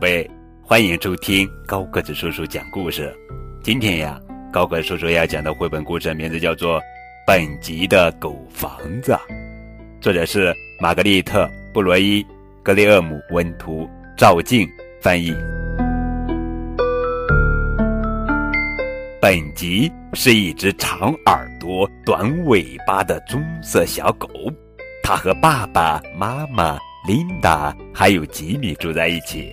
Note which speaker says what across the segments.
Speaker 1: 贝，欢迎收听高个子叔叔讲故事。今天呀，高个子叔叔要讲的绘本故事名字叫做《本集的狗房子》，作者是玛格丽特·布罗伊·格雷厄姆文图，赵静翻译。本集是一只长耳朵、短尾巴的棕色小狗，它和爸爸妈妈。琳达还有吉米住在一起，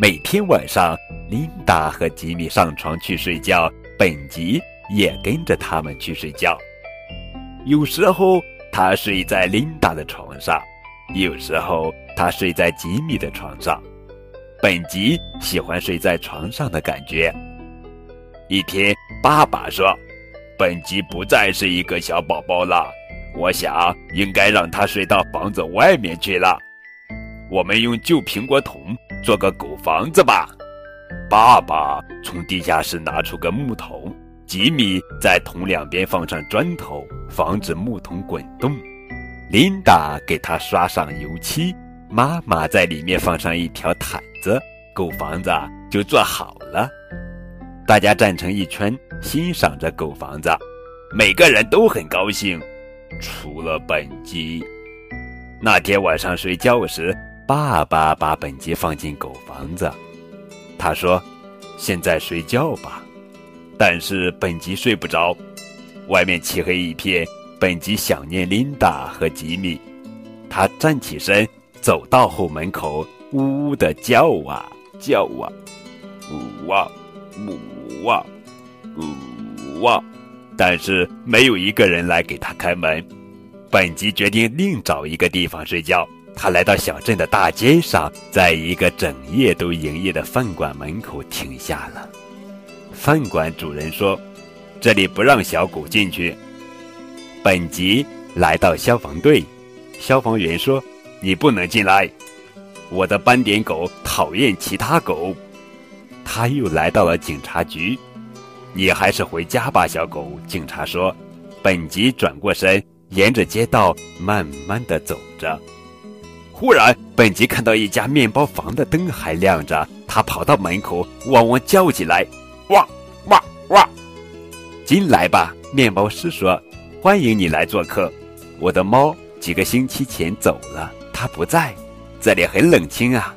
Speaker 1: 每天晚上，琳达和吉米上床去睡觉，本吉也跟着他们去睡觉。有时候他睡在琳达的床上，有时候他睡在吉米的床上。本吉喜欢睡在床上的感觉。一天，爸爸说：“本吉不再是一个小宝宝了，我想应该让他睡到房子外面去了。”我们用旧苹果桶做个狗房子吧。爸爸从地下室拿出个木桶，吉米在桶两边放上砖头，防止木桶滚动。琳达给他刷上油漆，妈妈在里面放上一条毯子，狗房子就做好了。大家站成一圈，欣赏着狗房子，每个人都很高兴，除了本鸡。那天晚上睡觉时。爸爸把本吉放进狗房子，他说：“现在睡觉吧。”但是本吉睡不着，外面漆黑一片。本吉想念琳达和吉米，他站起身，走到后门口，呜呜的叫啊叫啊，呜啊呜啊呜啊，但是没有一个人来给他开门。本吉决定另找一个地方睡觉。他来到小镇的大街上，在一个整夜都营业的饭馆门口停下了。饭馆主人说：“这里不让小狗进去。”本吉来到消防队，消防员说：“你不能进来，我的斑点狗讨厌其他狗。”他又来到了警察局，“你还是回家吧，小狗。”警察说。本吉转过身，沿着街道慢慢的走着。忽然，本吉看到一家面包房的灯还亮着，他跑到门口，汪汪叫起来：“汪汪汪！进来吧！”面包师说：“欢迎你来做客。我的猫几个星期前走了，它不在，这里很冷清啊。”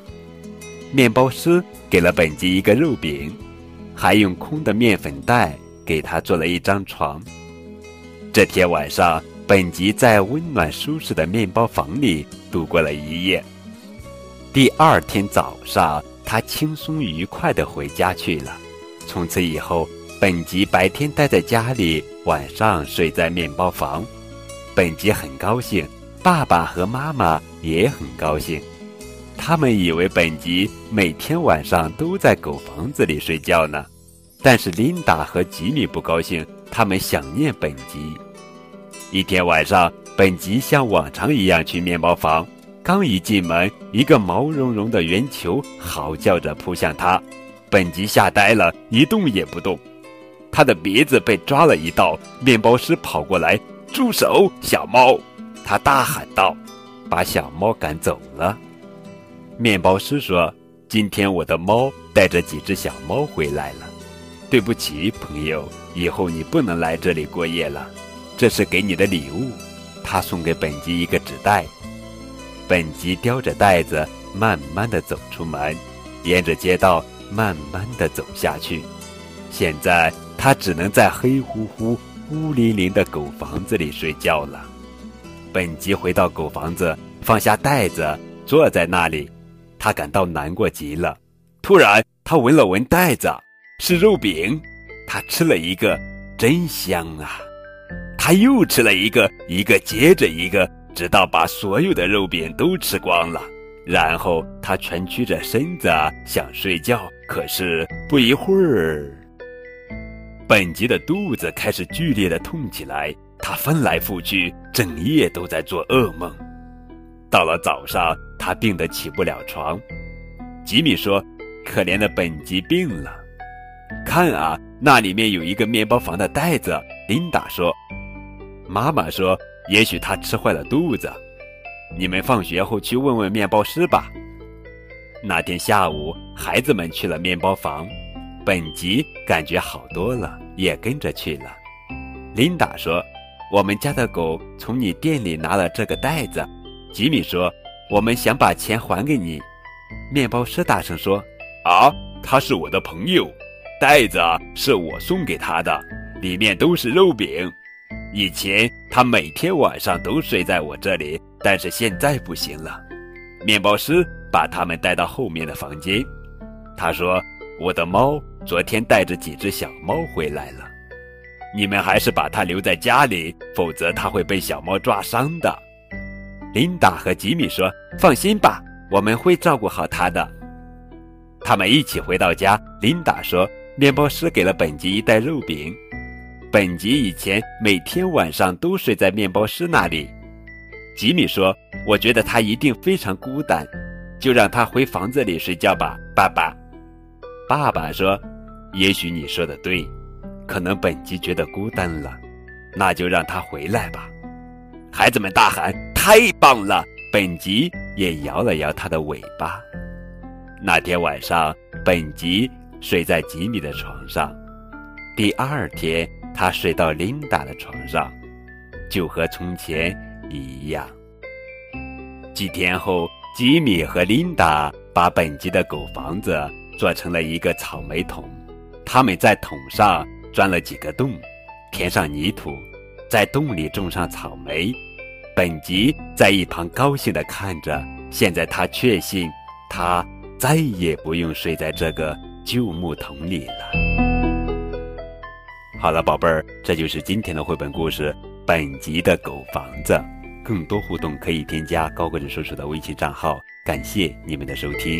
Speaker 1: 面包师给了本吉一个肉饼，还用空的面粉袋给他做了一张床。这天晚上。本吉在温暖舒适的面包房里度过了一夜。第二天早上，他轻松愉快地回家去了。从此以后，本吉白天待在家里，晚上睡在面包房。本吉很高兴，爸爸和妈妈也很高兴。他们以为本吉每天晚上都在狗房子里睡觉呢。但是琳达和吉米不高兴，他们想念本吉。一天晚上，本吉像往常一样去面包房。刚一进门，一个毛茸茸的圆球嚎叫着扑向他。本吉吓呆了，一动也不动。他的鼻子被抓了一道。面包师跑过来：“住手，小猫！”他大喊道，把小猫赶走了。面包师说：“今天我的猫带着几只小猫回来了。对不起，朋友，以后你不能来这里过夜了。”这是给你的礼物，他送给本吉一个纸袋。本吉叼着袋子，慢慢的走出门，沿着街道慢慢的走下去。现在他只能在黑乎乎、孤零零的狗房子里睡觉了。本吉回到狗房子，放下袋子，坐在那里，他感到难过极了。突然，他闻了闻袋子，是肉饼，他吃了一个，真香啊！他又吃了一个，一个接着一个，直到把所有的肉饼都吃光了。然后他蜷曲着身子想睡觉，可是不一会儿，本吉的肚子开始剧烈的痛起来。他翻来覆去，整夜都在做噩梦。到了早上，他病得起不了床。吉米说：“可怜的本吉病了。”看啊，那里面有一个面包房的袋子。琳达说。妈妈说：“也许他吃坏了肚子，你们放学后去问问面包师吧。”那天下午，孩子们去了面包房，本吉感觉好多了，也跟着去了。琳达说：“我们家的狗从你店里拿了这个袋子。”吉米说：“我们想把钱还给你。”面包师大声说：“
Speaker 2: 啊，他是我的朋友，袋子是我送给他的，里面都是肉饼。以前他每天晚上都睡在我这里，但是现在不行了。”面包师把他们带到后面的房间。他说：“我的猫昨天带着几只小猫回来了，你们还是把它留在家里，否则它会被小猫抓伤的。”
Speaker 1: 琳达和吉米说：“放心吧，我们会照顾好它的。”他们一起回到家。琳达说：“面包师给了本吉一袋肉饼。本吉以前每天晚上都睡在面包师那里。”吉米说：“我觉得他一定非常孤单，就让他回房子里睡觉吧。”爸爸，爸爸说：“也许你说的对，可能本吉觉得孤单了，那就让他回来吧。”孩子们大喊：“太棒了！”本吉也摇了摇他的尾巴。那天晚上，本吉睡在吉米的床上，第二天他睡到琳达的床上，就和从前。一样。几天后，吉米和琳达把本吉的狗房子做成了一个草莓桶。他们在桶上钻了几个洞，填上泥土，在洞里种上草莓。本吉在一旁高兴地看着。现在他确信，他再也不用睡在这个旧木桶里了。好了，宝贝儿，这就是今天的绘本故事《本集的狗房子》。更多互动可以添加高个子叔叔的微信账号。感谢你们的收听。